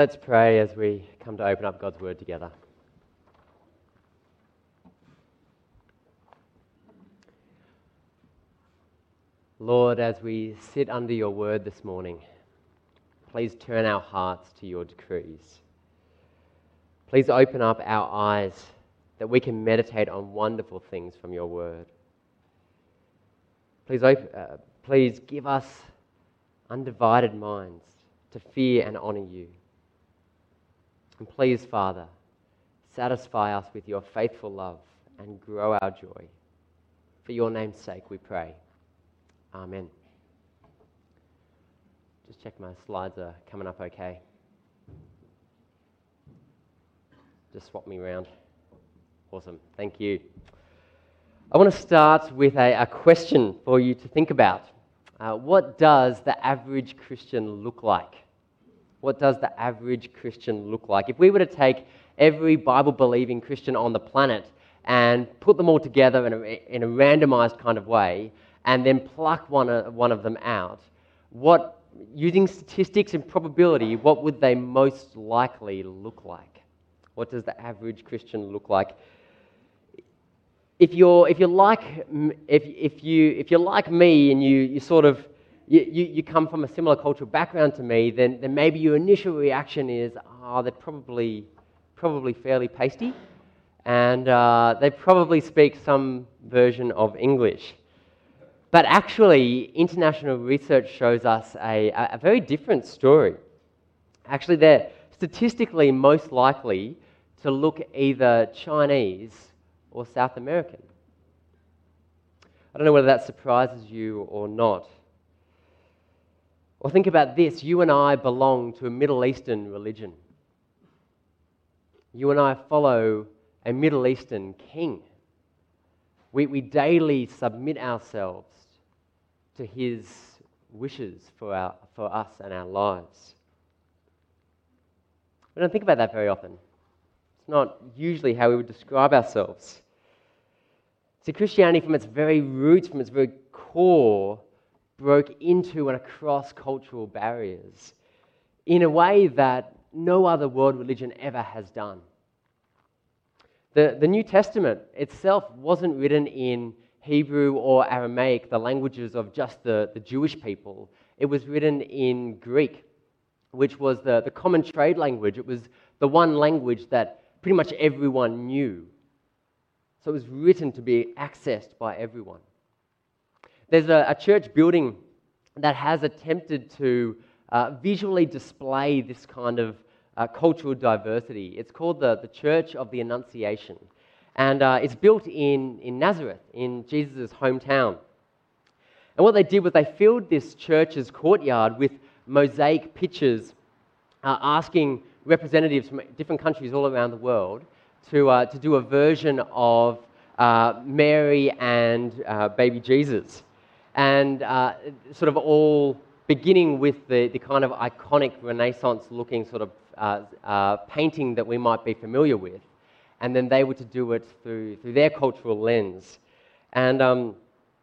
Let's pray as we come to open up God's word together. Lord, as we sit under your word this morning, please turn our hearts to your decrees. Please open up our eyes that we can meditate on wonderful things from your word. Please, op- uh, please give us undivided minds to fear and honor you. And please, Father, satisfy us with your faithful love and grow our joy. For your name's sake, we pray. Amen. Just check my slides are coming up okay. Just swap me around. Awesome. Thank you. I want to start with a, a question for you to think about. Uh, what does the average Christian look like? What does the average Christian look like? If we were to take every Bible believing Christian on the planet and put them all together in a, in a randomized kind of way, and then pluck one, of, one of them out, what, using statistics and probability, what would they most likely look like? What does the average Christian look like? If you're, if you're, like, if, if you, if you're like me and you, you sort of you, you, you, come from a similar cultural background to me, then, then maybe your initial reaction is, oh, they're probably, probably fairly pasty, and uh, they probably speak some version of English. But actually, international research shows us a, a very different story. Actually, they're statistically most likely to look either Chinese or South American. I don't know whether that surprises you or not. Or think about this you and I belong to a Middle Eastern religion. You and I follow a Middle Eastern king. We, we daily submit ourselves to his wishes for, our, for us and our lives. We don't think about that very often. It's not usually how we would describe ourselves. See, Christianity, from its very roots, from its very core, broke into and across cultural barriers in a way that no other world religion ever has done. The, the New Testament itself wasn't written in Hebrew or Aramaic, the languages of just the, the Jewish people. It was written in Greek, which was the, the common trade language. It was the one language that pretty much everyone knew. So it was written to be accessed by everyone. There's a, a church building that has attempted to uh, visually display this kind of uh, cultural diversity. It's called the, the Church of the Annunciation. And uh, it's built in, in Nazareth, in Jesus' hometown. And what they did was they filled this church's courtyard with mosaic pictures uh, asking representatives from different countries all around the world to, uh, to do a version of uh, Mary and baby Jesus. And uh, sort of all beginning with the, the kind of iconic Renaissance looking sort of painting that we might be familiar with and then they were to do it through, through their cultural lens. And um,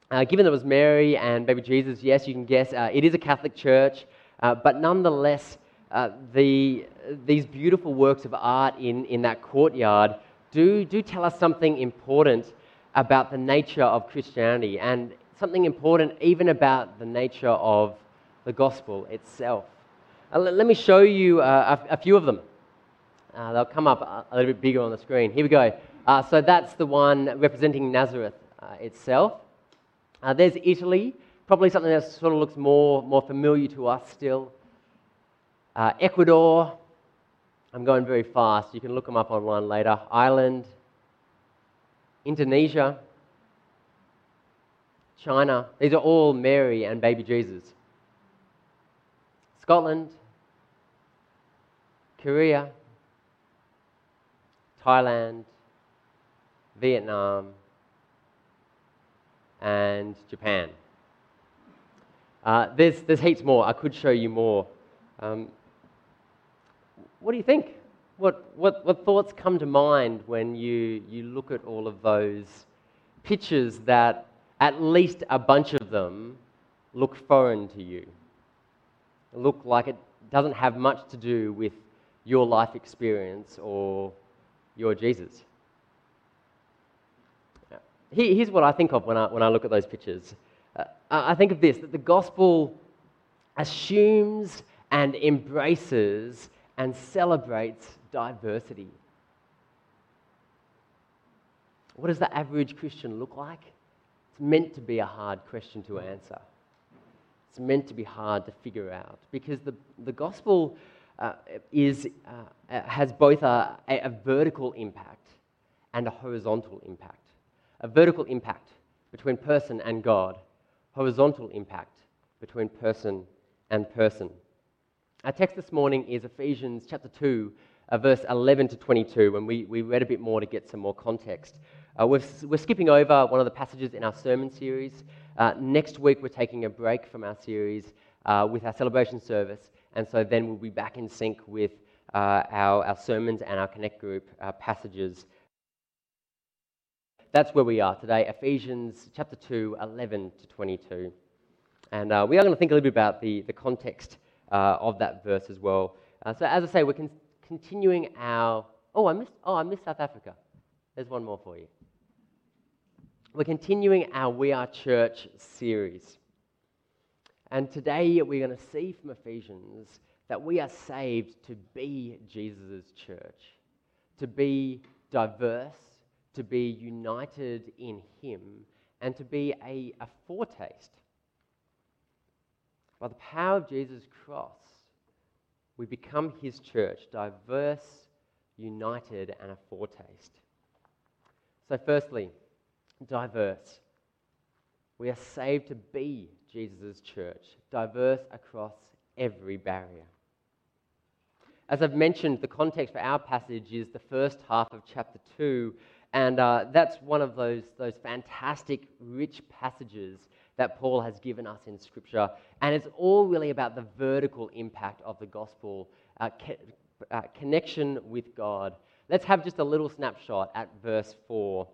uh, given that it was Mary and baby Jesus, yes, you can guess uh, it is a Catholic church, uh, but nonetheless, uh, the, these beautiful works of art in, in that courtyard do, do tell us something important about the nature of Christianity and something important even about the nature of the gospel itself. Uh, let, let, me show you uh, a, a few of them. Uh, they'll come up a, little bit bigger on the screen. Here we go. Uh, so that's the one representing Nazareth uh, itself. Uh, there's Italy, probably something that sort of looks more, more familiar to us still. Ecuador, I'm going very fast. You can look them up online later. Ireland, Indonesia, China. These are all Mary and baby Jesus. Scotland, Korea, Thailand, Vietnam, and Japan. Uh, there's, there's heaps more. I could show you more. Um, what do you think? What, what, what thoughts come to mind when you, you look at all of those pictures that at least a bunch of them look foreign to you? Look like it doesn't have much to do with your life experience or your Jesus. Here's what I think of when I, when I look at those pictures. Uh, I think of this that the gospel assumes and embraces and celebrates diversity. What does the average Christian look like? It's meant to be a hard question to answer. It's meant to be hard to figure out because the, the gospel uh, is, uh, has both a, a vertical impact and a horizontal impact. A vertical impact between person and God, horizontal impact between person and person. Our text this morning is Ephesians chapter 2, uh, verse 11 to 22, and we, we read a bit more to get some more context. Uh, we're, we're skipping over one of the passages in our sermon series. Uh, next week, we're taking a break from our series uh, with our celebration service, and so then we'll be back in sync with uh, our, our sermons and our Connect group uh, passages. That's where we are today, Ephesians chapter 2, 11 to 22. And uh, we are going to think a little bit about the, the context of that verse as well. so, as I say, we're con- continuing our. Oh, I missed, oh, I missed South Africa. There's one more for you. We're continuing our We Are Church series. And today we're going to see from Ephesians that we are saved to be Jesus' church, to be diverse, to be united in Him, and to be a, a foretaste. By the power of Jesus' cross, we become His church, diverse, united, and a foretaste. So, firstly, diverse. We are saved to be Jesus' church, diverse across every barrier. As I've mentioned, the context for our passage is the first half of chapter 2, and uh, that's one of those, those fantastic, rich passages that Paul has given us in Scripture. And it's all really about the vertical impact of the gospel, uh, uh, connection with God. Let's have just a little snapshot at verse 4.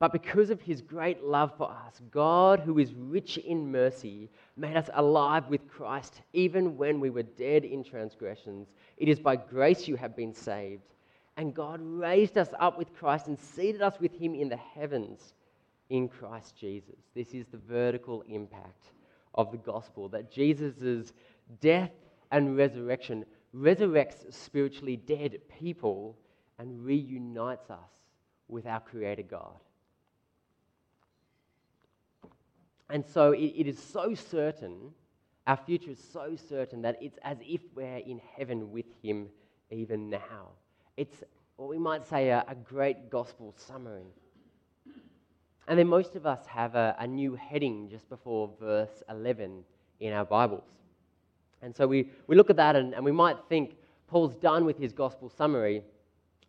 But because of his great love for us, God, who is rich in mercy, made us alive with Christ even when we were dead in transgressions. It is by grace you have been saved. And God raised us up with Christ and seated us with him in the heavens in Christ Jesus. This is the vertical impact of the gospel that Jesus' death and resurrection resurrects spiritually dead people and reunites us with our Creator God. And so it, it is so certain, our future is so certain that it's as if we're in heaven with Him even now. It's what we might say a, a great gospel summary. And then most of us have a, a new heading just before verse 11 in our Bibles. And so we, we look at that and, and we might think Paul's done with his gospel summary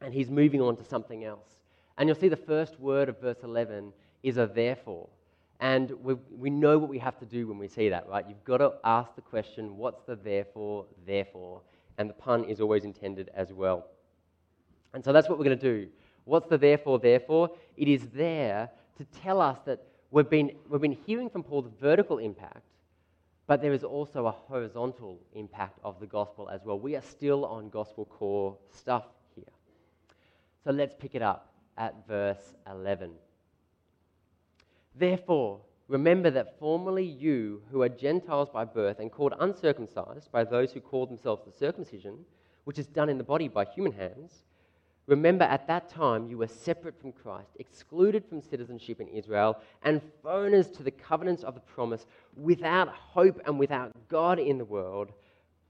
and he's moving on to something else. And you'll see the first word of verse 11 is a therefore. And we, we know what we have to do when we see that, right? You've got to ask the question, what's the therefore, therefore? And the pun is always intended as well. And so that's what we're going to do. What's the therefore, therefore? It is there to tell us that we've been, we've been hearing from Paul the vertical impact, but there is also a horizontal impact of the gospel as well. We are still on gospel core stuff here. So let's pick it up at verse 11. Therefore, remember that formerly you, who are Gentiles by birth and called uncircumcised by those who call themselves the circumcision, which is done in the body by human hands, remember at that time you were separate from Christ, excluded from citizenship in Israel, and foreigners to the covenants of the promise, without hope and without God in the world.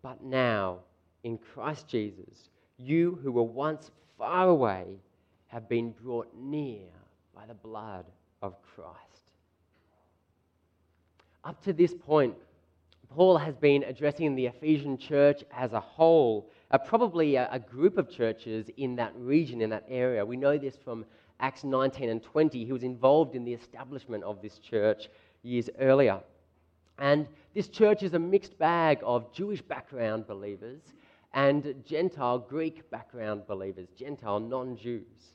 But now, in Christ Jesus, you who were once far away have been brought near by the blood of Christ. Up to this point, Paul has been addressing the Ephesian church as a whole, uh, probably a, a, group of churches in that region, in that area. We know this from Acts 19 and 20. He was involved in the establishment of this church years earlier. And this church is a mixed bag of Jewish background believers and Gentile Greek background believers, Gentile non Jews.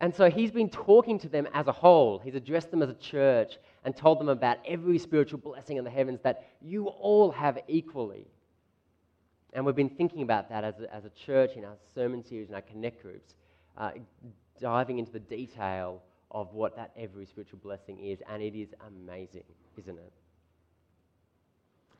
And so he's been talking to them as a whole. He's addressed them as a church and told them about every spiritual blessing in the heavens that you all have equally. And we've been thinking about that as a, as a church in our sermon series and our connect groups, uh, diving into the detail of what that every spiritual blessing is. And it is amazing, isn't it?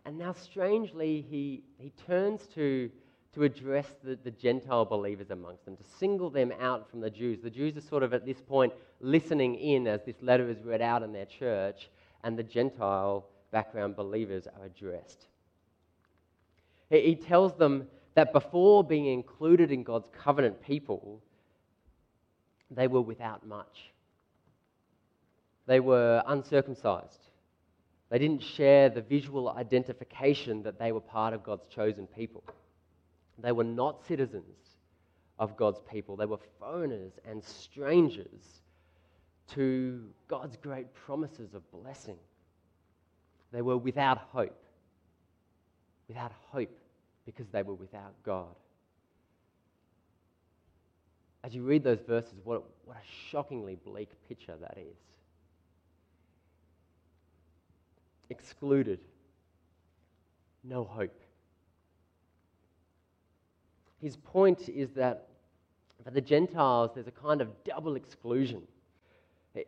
And now, strangely, he, he turns to, to address the, the Gentile believers amongst them, to single them out from the Jews. The Jews are sort of at this point listening in as this letter is read out in their church, and the Gentile background believers are addressed. He, he tells them that before being included in God's covenant people, they were without much. They were uncircumcised. They didn't share the visual identification that they were part of God's chosen people. They were not citizens of God's people. They were foreigners and strangers to God's great promises of blessing. They were without hope. Without hope because they were without God. As you read those verses, what, what a shockingly bleak picture that is. Excluded, no hope. His point is that for the Gentiles, there's a kind of double exclusion.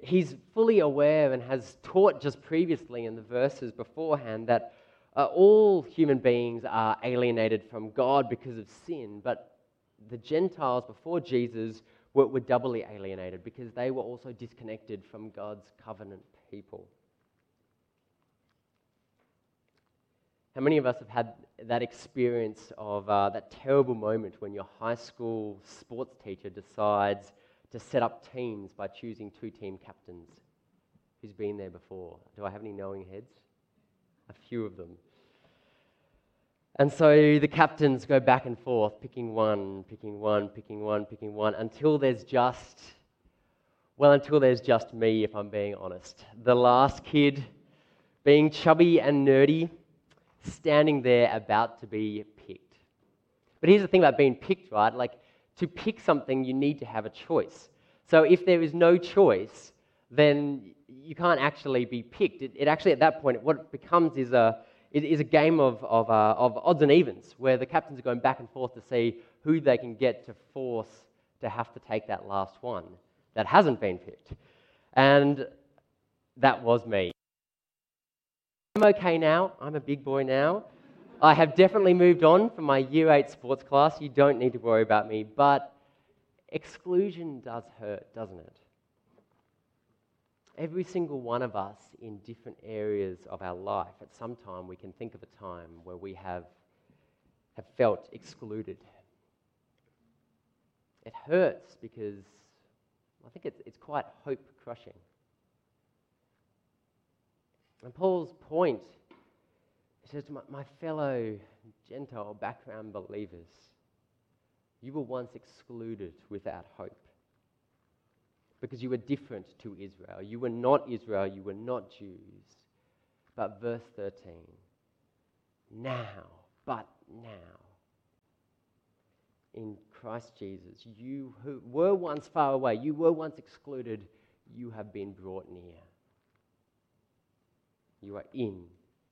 He's fully aware and has taught just previously in the verses beforehand that uh, all human beings are alienated from God because of sin, but the Gentiles before Jesus were, were doubly alienated because they were also disconnected from God's covenant people. How many of us have had that experience of uh, that terrible moment when your high school sports teacher decides to set up teams by choosing two team captains? Who's been there before? Do I have any knowing heads? A few of them. And so the captains go back and forth, picking one, picking one, picking one, picking one, until there's just, well, until there's just me, if I'm being honest. The last kid, being chubby and nerdy, standing there about to be picked. But here's the thing about being picked, right? Like, to pick something, you need to have a choice. So if there is no choice, then you can't actually be picked. It, it actually, at that point, what it becomes is a, it is a game of, of, uh, of odds and evens where the captains are going back and forth to see who they can get to force to have to take that last one that hasn't been picked. And that was me. I'm okay now. I'm a big boy now. I have definitely moved on from my year eight sports class. You don't need to worry about me. But exclusion does hurt, doesn't it? Every single one of us in different areas of our life, at some time, we can think of a time where we have, have felt excluded. It hurts because I think it's, it's quite hope crushing. And Paul's point he says my, my fellow Gentile background believers, you were once excluded without hope because you were different to Israel. You were not Israel, you were not Jews. But verse 13, now, but now, in Christ Jesus, you who were once far away, you were once excluded, you have been brought near. You are in,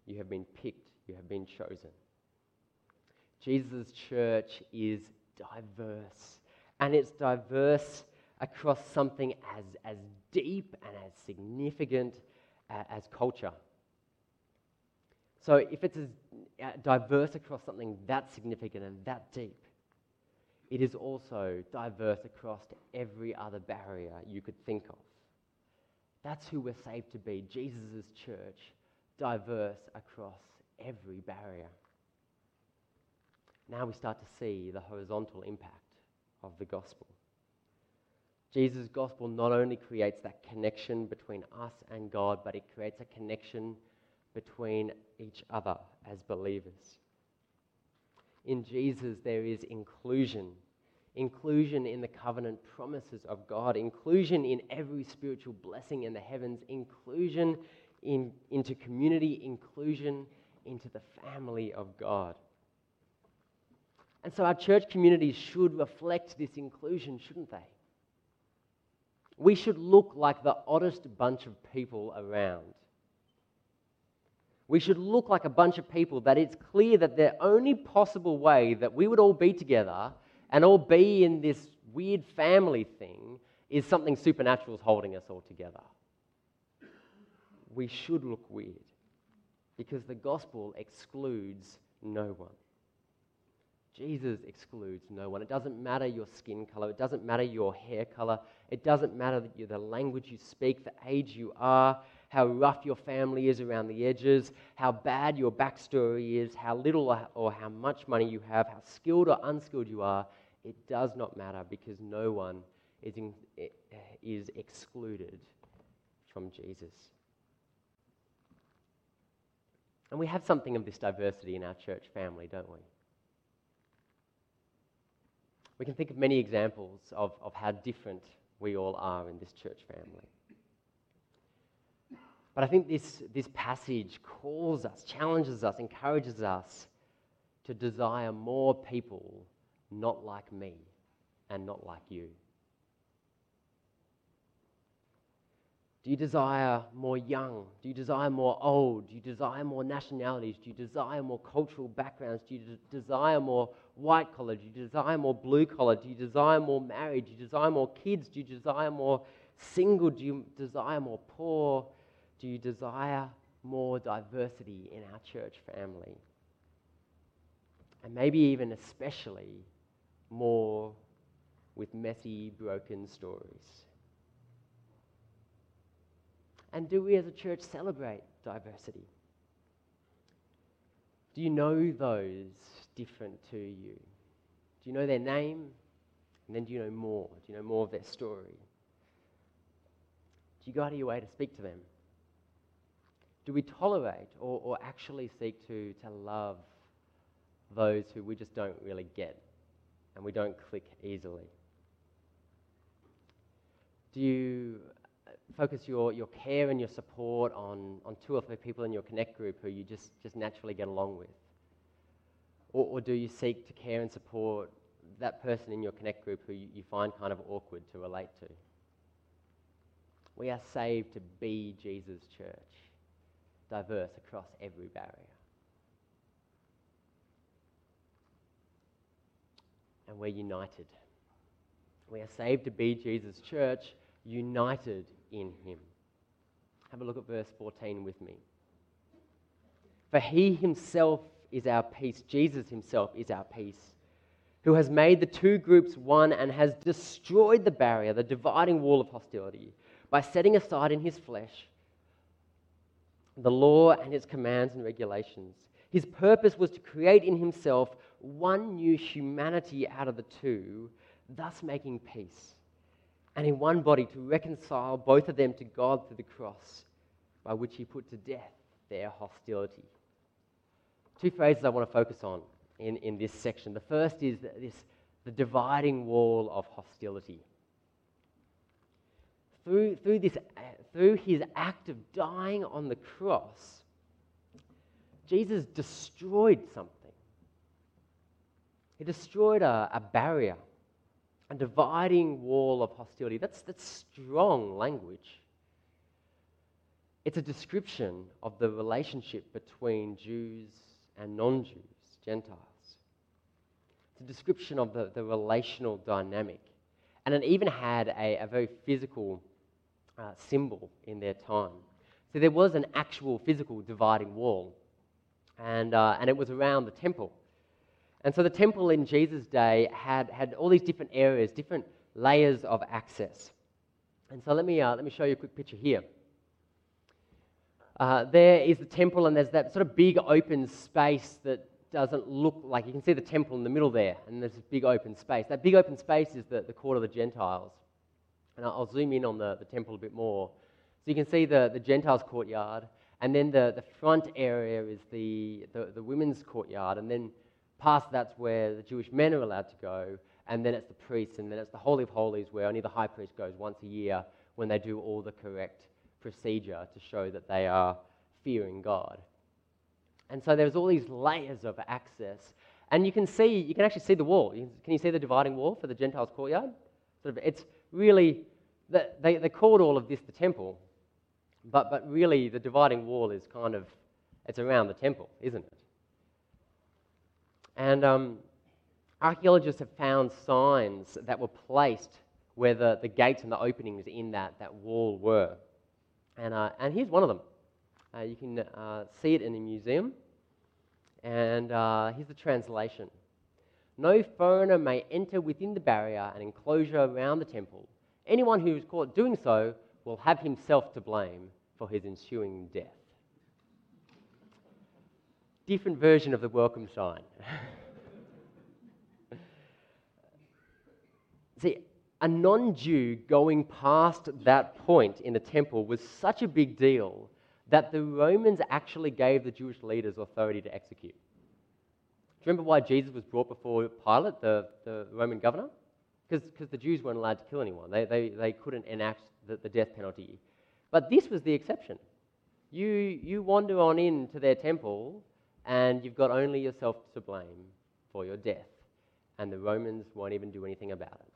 you have been picked, you have been chosen. Jesus' church is diverse, and it's diverse across something as, as deep and as significant uh, as culture. So, if it's as uh, diverse across something that significant and that deep, it is also diverse across every other barrier you could think of. That's who we're saved to be Jesus' church, diverse across every barrier. Now we start to see the horizontal impact of the gospel. Jesus' gospel not only creates that connection between us and God, but it creates a connection between each other as believers. In Jesus, there is inclusion inclusion in the covenant promises of God, inclusion in every spiritual blessing in the heavens, inclusion in, into community, inclusion into the family of God. And so our church communities should reflect this inclusion, shouldn't they? we should look like the oddest bunch of people around. We should look like a bunch of people that it's clear that the only possible way that we would all be together and all be in this weird family thing is something supernatural is holding us all together. We should look weird because the gospel excludes no one. Jesus excludes no one. It doesn't matter your skin color, it doesn't matter your hair color, it doesn't matter the language you speak, the age you are, how rough your family is around the edges, how bad your backstory is, how little or how much money you have, how skilled or unskilled you are. It does not matter because no one is, in, is excluded from Jesus. And we have something of this diversity in our church family, don't we? We can think of many examples of, of how different we all are in this church family. But I think this, this passage calls us, challenges us, encourages us to desire more people not like me and not like you. Do you desire more young? Do you desire more old? Do you desire more nationalities? Do you desire more cultural backgrounds? Do you de- desire more white collar? Do you desire more blue collar? Do you desire more married? Do you desire more kids? Do you desire more single? Do you desire more poor? Do you desire more diversity in our church family? And maybe even especially more with messy, broken stories. And do we as a church celebrate diversity? Do you know those different to you? Do you know their name? And then do you know more? Do you know more of their story? Do you go out of your way to speak to them? Do we tolerate or, or actually seek to, to love those who we just don't really get and we don't click easily? Do you focus your, your care and your support on, on two or three people in your Connect group who you just, just naturally get along with? Or, or do you seek to care and support that person in your Connect group who you, you find kind of awkward to relate to? We are saved to be Jesus' church, diverse across every barrier. And we're united. We are saved to be Jesus' church, united in him. Have a look at verse 14 with me. For he himself is our peace, Jesus himself is our peace, who has made the two groups one and has destroyed the barrier, the dividing wall of hostility, by setting aside in his flesh the law and its commands and regulations. His purpose was to create in himself one new humanity out of the two, thus making peace and in one body to reconcile both of them to God through the cross, by which he put to death their hostility. Two phrases I want to focus on in, in this section. The first is this, the dividing wall of hostility. Through, through, this, through his act of dying on the cross, Jesus destroyed something. He destroyed a, a barrier a dividing wall of hostility. That's, that's strong language. It's a description of the relationship between Jews and non Jews, Gentiles. It's a description of the, the relational dynamic. And it even had a, a very physical uh, symbol in their time. So there was an actual physical dividing wall, and, uh, and it was around the temple. And so the temple in Jesus' day had, had all these different areas, different layers of access. And so let me, uh, let me show you a quick picture here. Uh, there is the temple, and there's that sort of big open space that doesn't look like you can see the temple in the middle there, and there's this big open space. That big open space is the, the court of the Gentiles. And I'll, I'll zoom in on the, the temple a bit more. So you can see the, the Gentiles' courtyard, and then the, the front area is the, the, the women's courtyard, and then Past that's where the Jewish men are allowed to go, and then it's the priests, and then it's the Holy of Holies where only the high priest goes once a year when they do all the correct procedure to show that they are fearing God. And so there's all these layers of access. And you can see, you can actually see the wall. Can you see the dividing wall for the Gentiles' courtyard? Sort of, it's really, they, they called all of this the temple, but, but really the dividing wall is kind of It's around the temple, isn't it? And um, archaeologists have found signs that were placed where the, the gates and the openings in that, that wall were. And, uh, and here's one of them. Uh, you can uh, see it in the museum. And uh, here's the translation No foreigner may enter within the barrier and enclosure around the temple. Anyone who is caught doing so will have himself to blame for his ensuing death. Different version of the welcome sign. See, a non Jew going past that point in the temple was such a big deal that the Romans actually gave the Jewish leaders authority to execute. Do you remember why Jesus was brought before Pilate, the, the Roman governor? Because the Jews weren't allowed to kill anyone, they, they, they couldn't enact the, the death penalty. But this was the exception. You, you wander on into their temple, and you've got only yourself to blame for your death. And the Romans won't even do anything about it.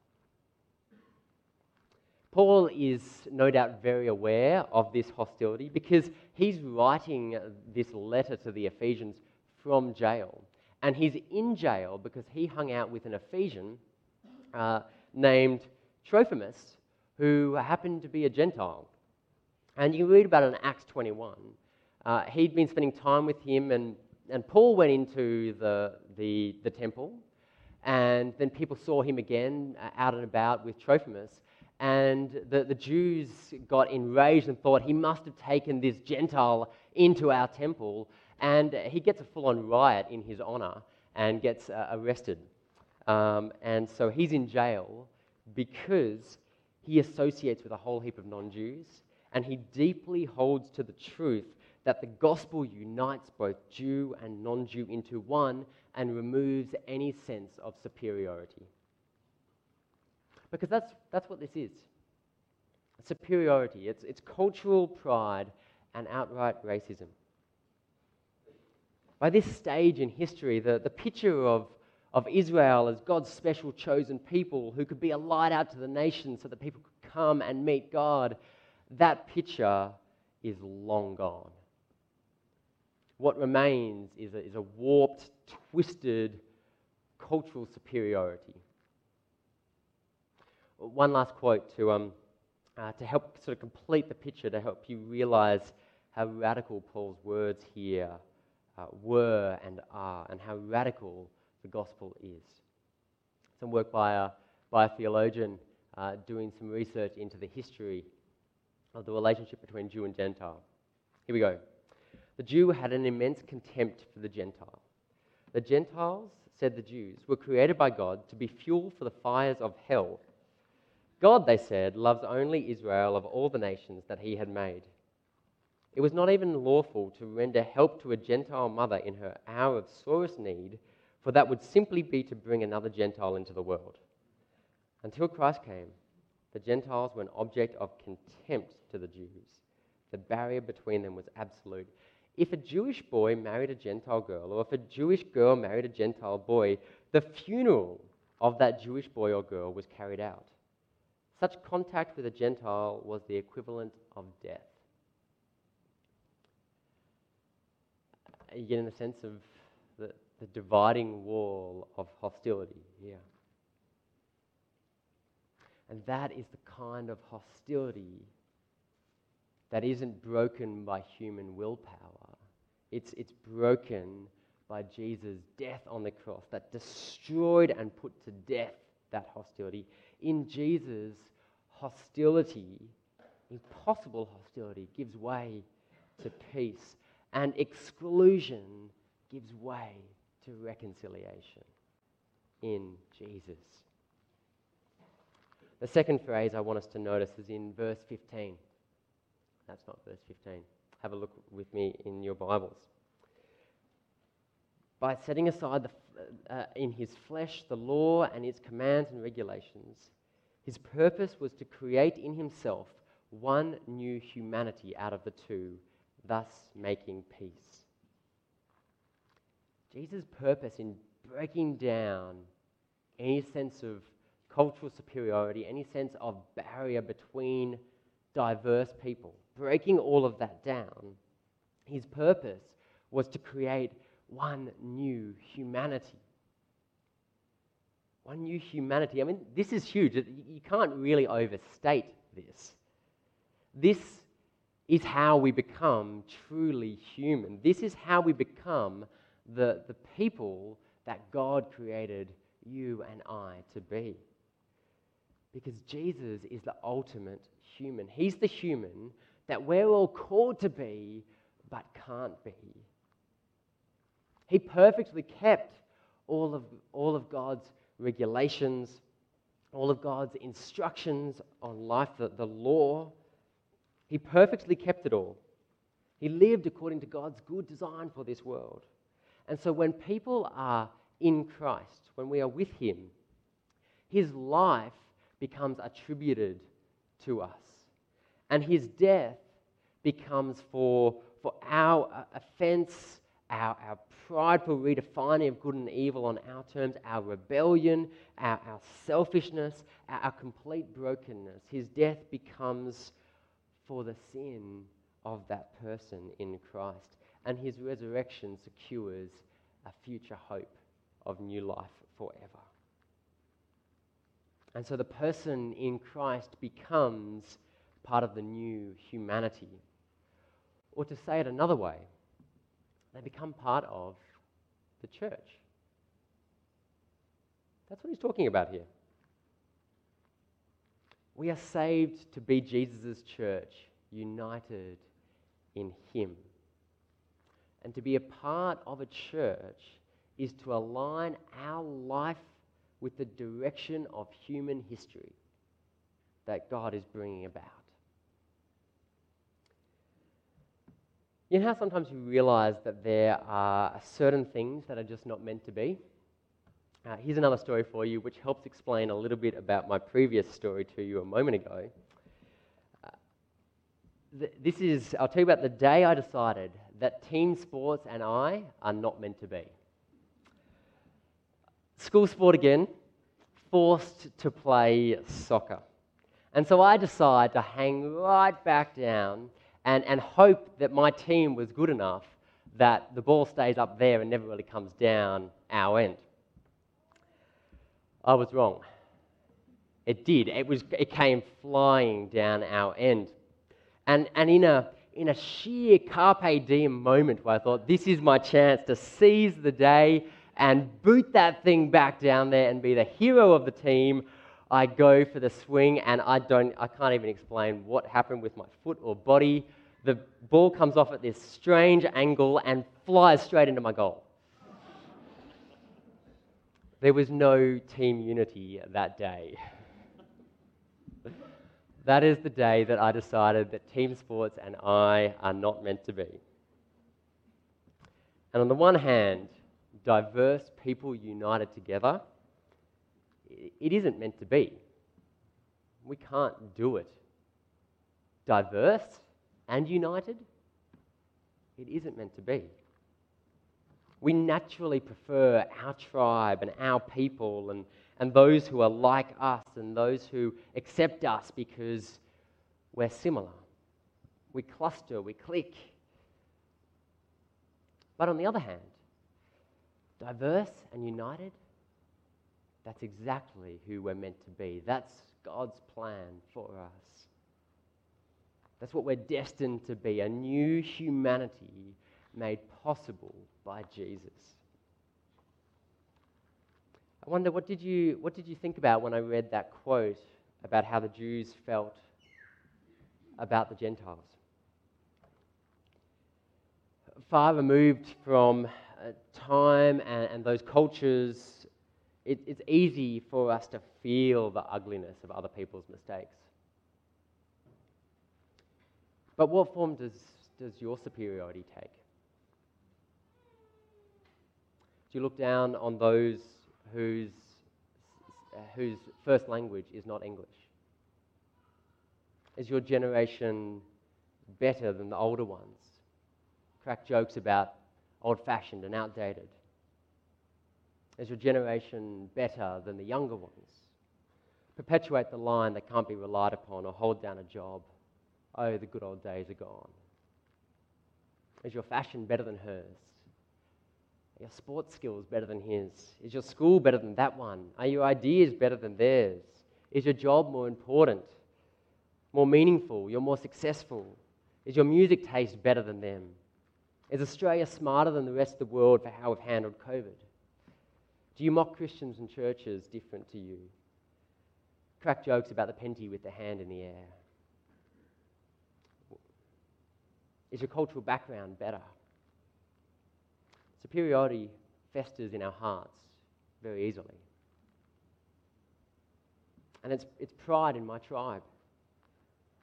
Paul is no doubt very aware of this hostility because he's writing this letter to the Ephesians from jail. And he's in jail because he hung out with an Ephesian uh, named Trophimus, who happened to be a Gentile. And you read about it in Acts 21. Uh, he'd been spending time with him, and, and Paul went into the, the, the temple. And then people saw him again uh, out and about with Trophimus and the, the Jews got enraged and thought he must have taken this Gentile into our temple. And he gets a full on riot in his honor and gets uh, arrested. Um, and so he's in jail because he associates with a whole heap of non Jews and he deeply holds to the truth that the gospel unites both Jew and non Jew into one and removes any sense of superiority. Because that's, that's what this is superiority, it's, it's cultural pride and outright racism. By this stage in history, the, the picture of, of Israel as God's special chosen people who could be a light out to the nations so that people could come and meet God, that picture is long gone. What remains is a, is a warped, twisted cultural superiority one last quote to, um, uh, to help sort of complete the picture, to help you realize how radical Paul's words here uh, were and are, and how radical the gospel is. Some work by a, by a theologian uh, doing some research into the history of the relationship between Jew and Gentile. Here we go. The Jew had an immense contempt for the Gentile. The Gentiles, said the Jews, were created by God to be fuel for the fires of hell God, they said, loves only Israel of all the nations that he had made. It was not even lawful to render help to a Gentile mother in her hour of sorest need, for that would simply be to bring another Gentile into the world. Until Christ came, the Gentiles were an object of contempt to the Jews. The barrier between them was absolute. If a Jewish boy married a Gentile girl, or if a Jewish girl married a Gentile boy, the funeral of that Jewish boy or girl was carried out. Such contact with a Gentile was the equivalent of death. You get in the sense of the, the dividing wall of hostility here. And that is the kind of hostility that isn't broken by human willpower. It's, it's broken by Jesus' death on the cross that destroyed and put to death that hostility. In Jesus, hostility, impossible hostility, gives way to peace, and exclusion gives way to reconciliation in Jesus. The second phrase I want us to notice is in verse 15. That's not verse 15. Have a look with me in your Bibles. By setting aside the, uh, in his flesh the law and its commands and regulations, his purpose was to create in himself one new humanity out of the two, thus making peace. Jesus' purpose in breaking down any sense of cultural superiority, any sense of barrier between diverse people, breaking all of that down, his purpose was to create one new humanity. One new humanity. I mean, this is huge. You can't really overstate this. This is how we become truly human. This is how we become the, the people that God created you and I to be. Because Jesus is the ultimate human. He's the human that we're all called to be but can't be. He perfectly kept all of, all of God's regulations, all of God's instructions on life, the, the law. He perfectly kept it all. He lived according to God's good design for this world. And so when people are in Christ, when we are with Him, His life becomes attributed to us. And His death becomes for, for our uh, offense, our, our prideful redefining of good and evil on our terms, our rebellion, our, our selfishness, our, our complete brokenness. His death becomes for the sin of that person in Christ. And his resurrection secures a future hope of new life forever. And so the person in Christ becomes part of the new humanity. Or to say it another way, they become part of the church. That's what he's talking about here. We are saved to be Jesus' church, united in him. And to be a part of a church is to align our life with the direction of human history that God is bringing about. You know how sometimes you realize that there are certain things that are just not meant to be? Uh, here's another story for you, which helps explain a little bit about my previous story to you a moment ago. Uh, th- this is, I'll tell you about the day I decided that team sports and I are not meant to be. School sport again, forced to play soccer. And so I decide to hang right back down and, and hope that my team was good enough that the ball stays up there and never really comes down our end. I was wrong. It did. It, was, it came flying down our end. And, and in, a, in a sheer carpe diem moment where I thought, this is my chance to seize the day and boot that thing back down there and be the hero of the team, I go for the swing and I don't I can't even explain what happened with my foot or body. The ball comes off at this strange angle and flies straight into my goal. There was no team unity that day. that is the day that I decided that team sports and I are not meant to be. And on the one hand, diverse people united together it isn't meant to be. We can't do it. Diverse and united, it isn't meant to be. We naturally prefer our tribe and our people and, and those who are like us and those who accept us because we're similar. We cluster, we click. But on the other hand, diverse and united, that's exactly who we're meant to be. That's God's plan for us. That's what we're destined to be a new humanity made possible by Jesus. I wonder, what did, you, what did you think about when I read that quote about how the Jews felt about the Gentiles? Far removed from uh, time and, and those cultures it, it's easy for us to feel the ugliness of other people's mistakes. But what form does, does your superiority take? Do you look down on those whose, whose first language is not English? Is your generation better than the older ones? Crack jokes about old fashioned and outdated. Is your generation better than the younger ones? Perpetuate the line that can't be relied upon or hold down a job. Oh, the good old days are gone. Is your fashion better than hers? Are your sports skills better than his? Is your school better than that one? Are your ideas better than theirs? Is your job more important, more meaningful? You're more successful? Is your music taste better than them? Is Australia smarter than the rest of the world for how we've handled COVID? Do you mock Christians and churches different to you? Crack jokes about the penty with the hand in the air. Is your cultural background better? Superiority festers in our hearts very easily. And it's, it's pride in my tribe.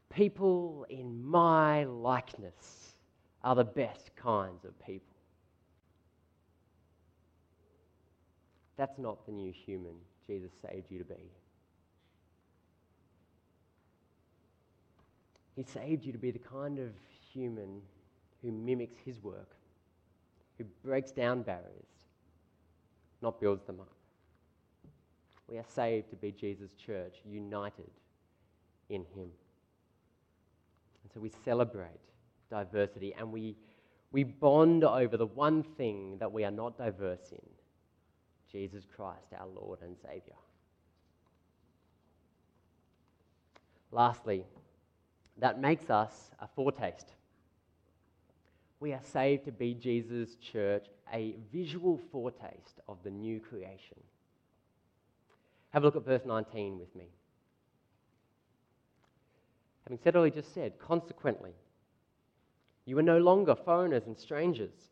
People in my likeness are the best kinds of people. That's not the new human Jesus saved you to be. He saved you to be the kind of human who mimics his work, who breaks down barriers, not builds them up. We are saved to be Jesus' church, united in him. And so we celebrate diversity and we, we bond over the one thing that we are not diverse in Jesus Christ, our Lord and Saviour. Lastly, that makes us a foretaste. We are saved to be Jesus' church, a visual foretaste of the new creation. Have a look at verse 19 with me. Having said all he just said, consequently, you are no longer foreigners and strangers,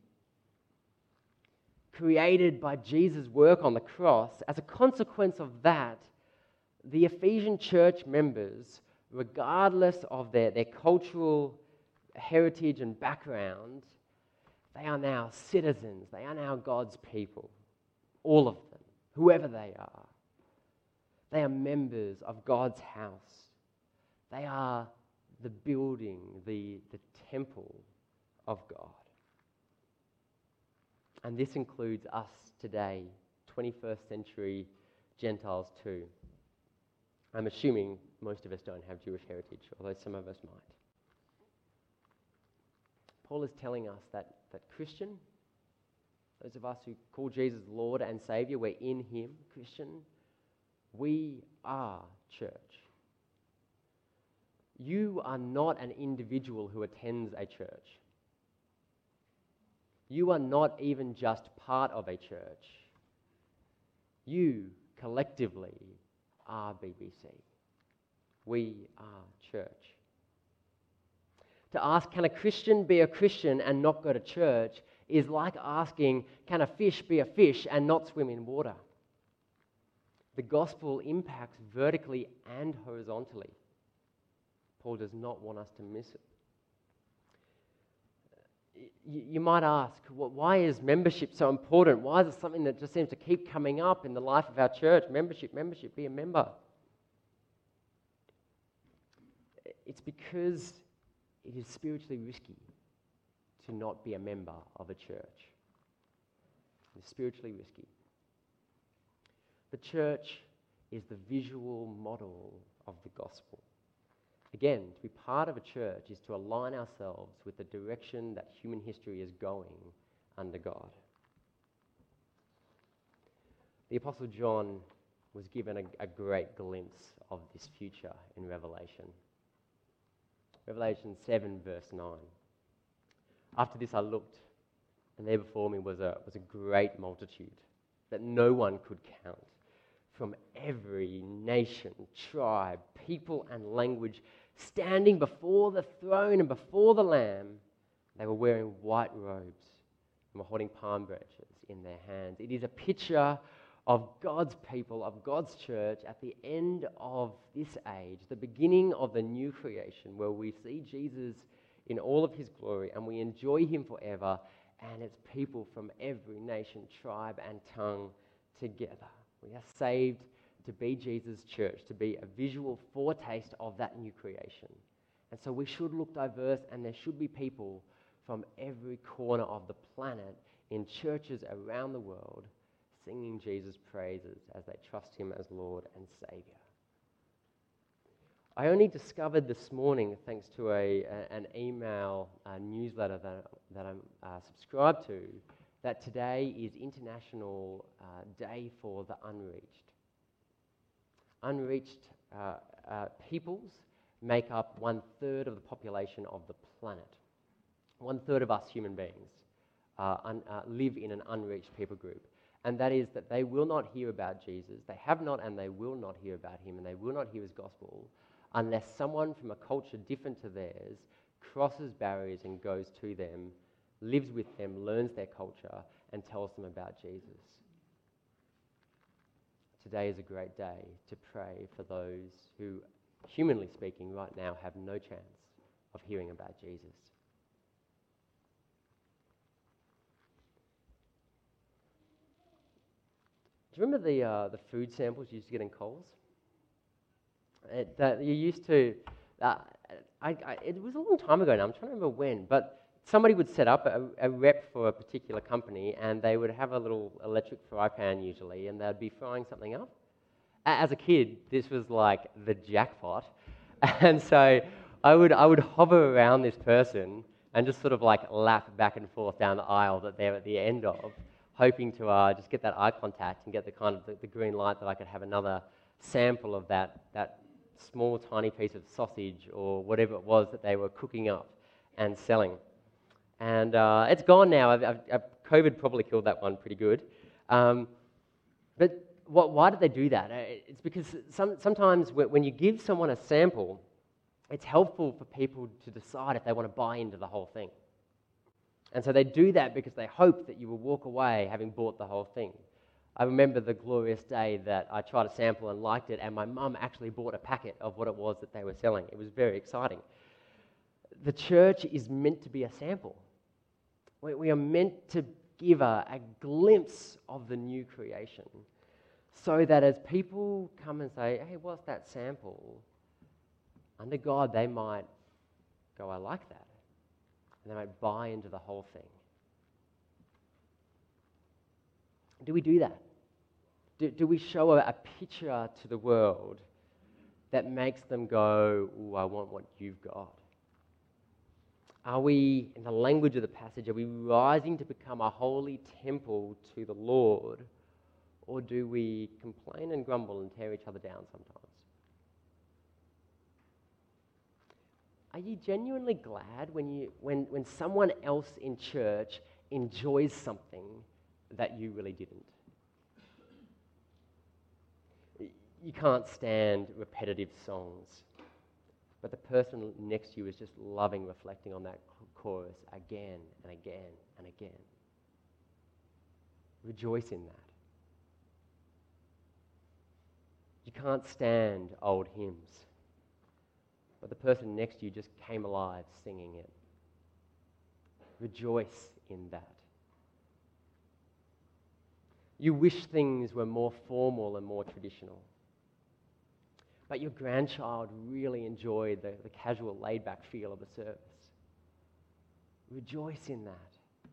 created by Jesus' work on the cross, as a consequence of that, the Ephesian church members, regardless of their, their cultural heritage and background, they are now citizens. They are now God's people. All of them, whoever they are. They are members of God's house. They are the building, the, the temple of God. And this includes us today, 21st century Gentiles too. I'm assuming most of us don't have Jewish heritage, although some of us might. Paul is telling us that, that Christian, those of us who call Jesus Lord and Savior, we're in Him, Christian, we are church. You are not an individual who attends a church. You are not even just part of a church. You collectively are BBC. We are church. To ask, can a Christian be a Christian and not go to church, is like asking, can a fish be a fish and not swim in water? The gospel impacts vertically and horizontally. Paul does not want us to miss it. You might ask, why is membership so important? Why is it something that just seems to keep coming up in the life of our church? Membership, membership, be a member. It's because it is spiritually risky to not be a member of a church. It's spiritually risky. The church is the visual model of the gospel. Again, to be part of a church is to align ourselves with the direction that human history is going under God. The Apostle John was given a, a great glimpse of this future in Revelation. Revelation 7, verse 9. After this, I looked, and there before me was a, was a great multitude that no one could count from every nation, tribe, people, and language, standing before the throne and before the Lamb. They were wearing white robes and were holding palm branches in their hands. It is a picture of God's people, of God's church at the end of this age, the beginning of the new creation, where we see Jesus in all of his glory and we enjoy him forever and it's people from every nation, tribe, and tongue together. We are saved to be Jesus' church, to be a visual foretaste of that new creation. And so we should look diverse, and there should be people from every corner of the planet in churches around the world singing Jesus' praises as they trust Him as Lord and Savior. I only discovered this morning, thanks to a, an email a newsletter that, that I'm uh, subscribed to, that today is International uh, Day for the Unreached. Unreached uh, uh peoples make up one third of the population of the planet. One third of us human beings uh, un, uh, live in an unreached people group. And that is that they will not hear about Jesus. They have not and they will not hear about him and they will not hear his gospel unless someone from a culture different to theirs crosses barriers and goes to them, lives with them, learns their culture, and tells them about Jesus. Today is a great day to pray for those who, humanly speaking, right now have no chance of hearing about Jesus. Do you remember the, uh, the food samples you used to get in Coles? It, that you used to, uh, I, I, it was a long time ago now, I'm trying to remember when, but somebody would set up a, a, rep for a particular company and they would have a little electric fry pan usually and they'd be frying something up. As a kid, this was like the jackpot. And so I would, I would hover around this person and just sort of like lap back and forth down the aisle that they're at the end of hoping to uh, just get that eye contact and get the kind of the, the, green light that I could have another sample of that, that small tiny piece of sausage or whatever it was that they were cooking up and selling. And uh, it's gone now. I've, I've, COVID probably killed that one pretty good. Um, but what, why did they do that? Uh, it's because some, sometimes when you give someone a sample, it's helpful for people to decide if they want to buy into the whole thing. And so they do that because they hope that you will walk away having bought the whole thing. I remember the glorious day that I tried a sample and liked it, and my mum actually bought a packet of what it was that they were selling. It was very exciting. The church is meant to be a sample. We are meant to give a, a glimpse of the new creation so that as people come and say, hey, what's that sample? Under God, they might go, I like that and they might buy into the whole thing. Do we do that? Do, do we show a, a picture to the world that makes them go, Ooh, I want what you've got? Are we, in the language of the passage, are we rising to become a holy temple to the Lord? Or do we complain and grumble and tear each other down sometimes? Are you genuinely glad when, you, when, when someone else in church enjoys something that you really didn't? You can't stand repetitive songs, but the person next to you is just loving reflecting on that chorus again and again and again. Rejoice in that. You can't stand old hymns but the person next to you just came alive singing it. Rejoice in that. You wish things were more formal and more traditional. But your grandchild really enjoyed the, the casual, laid back feel of the service. Rejoice in that.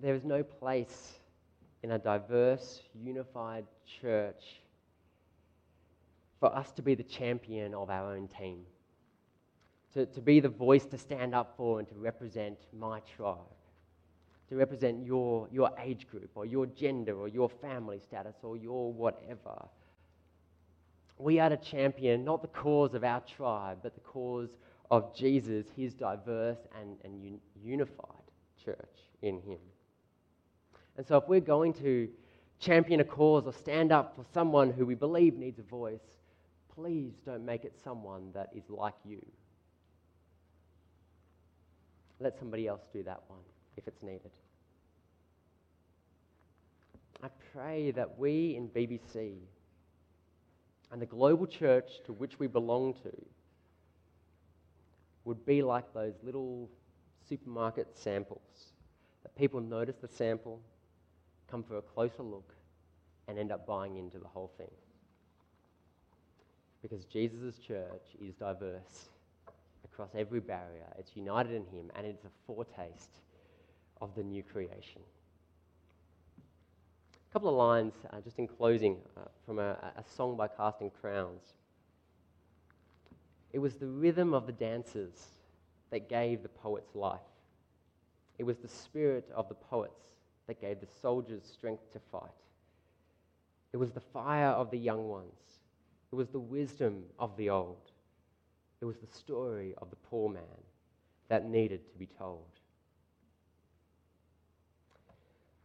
There is no place in a diverse, unified church for us to be the champion of our own team, to, to be the voice to stand up for and to represent my tribe, to represent your, your age group or your gender or your family status or your whatever. We are to champion not the cause of our tribe, but the cause of Jesus, his diverse and, and un- unified church in him. And so, if we're going to champion a cause or stand up for someone who we believe needs a voice, please don't make it someone that is like you. Let somebody else do that one if it's needed. I pray that we in BBC and the global church to which we belong to would be like those little supermarket samples. That people notice the sample, come for a closer look, and end up buying into the whole thing. Because Jesus' church is diverse across every barrier, it's united in Him, and it's a foretaste of the new creation. A couple of lines uh, just in closing uh, from a, a song by Casting Crowns. It was the rhythm of the dancers that gave the poets life. It was the spirit of the poets that gave the soldiers strength to fight. It was the fire of the young ones. It was the wisdom of the old. It was the story of the poor man that needed to be told.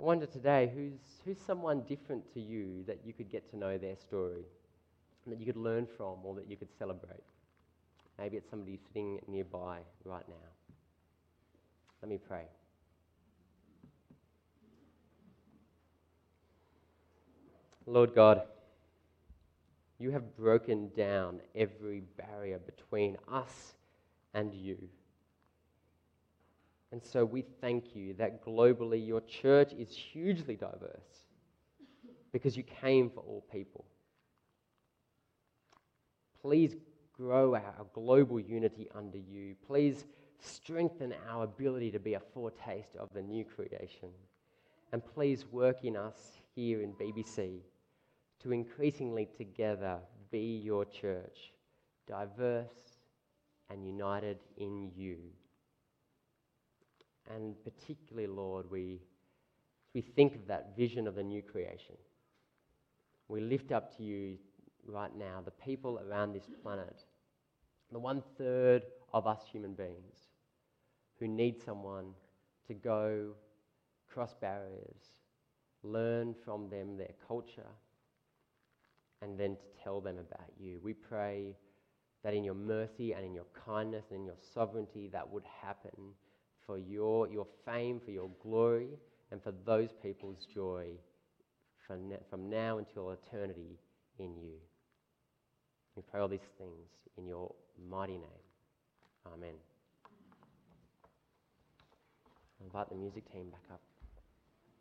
I wonder today who's, who's someone different to you that you could get to know their story, that you could learn from, or that you could celebrate. Maybe it's somebody sitting nearby right now. Let me pray. Lord God, you have broken down every barrier between us and you. And so we thank you that globally your church is hugely diverse because you came for all people. Please grow our global unity under you. Please strengthen our ability to be a foretaste of the new creation. And please work in us here in BBC to increasingly together be your church, diverse and united in you. And particularly, Lord, we, we think of that vision of the new creation. We lift up to you right now the people around this planet the one third of us human beings who need someone to go cross barriers, learn from them their culture, and then to tell them about you. We pray that in your mercy and in your kindness and in your sovereignty that would happen for your, your fame, for your glory, and for those people's joy from, from now until eternity in you. We pray all these things in your mighty name. Amen. I'll invite the music team back up.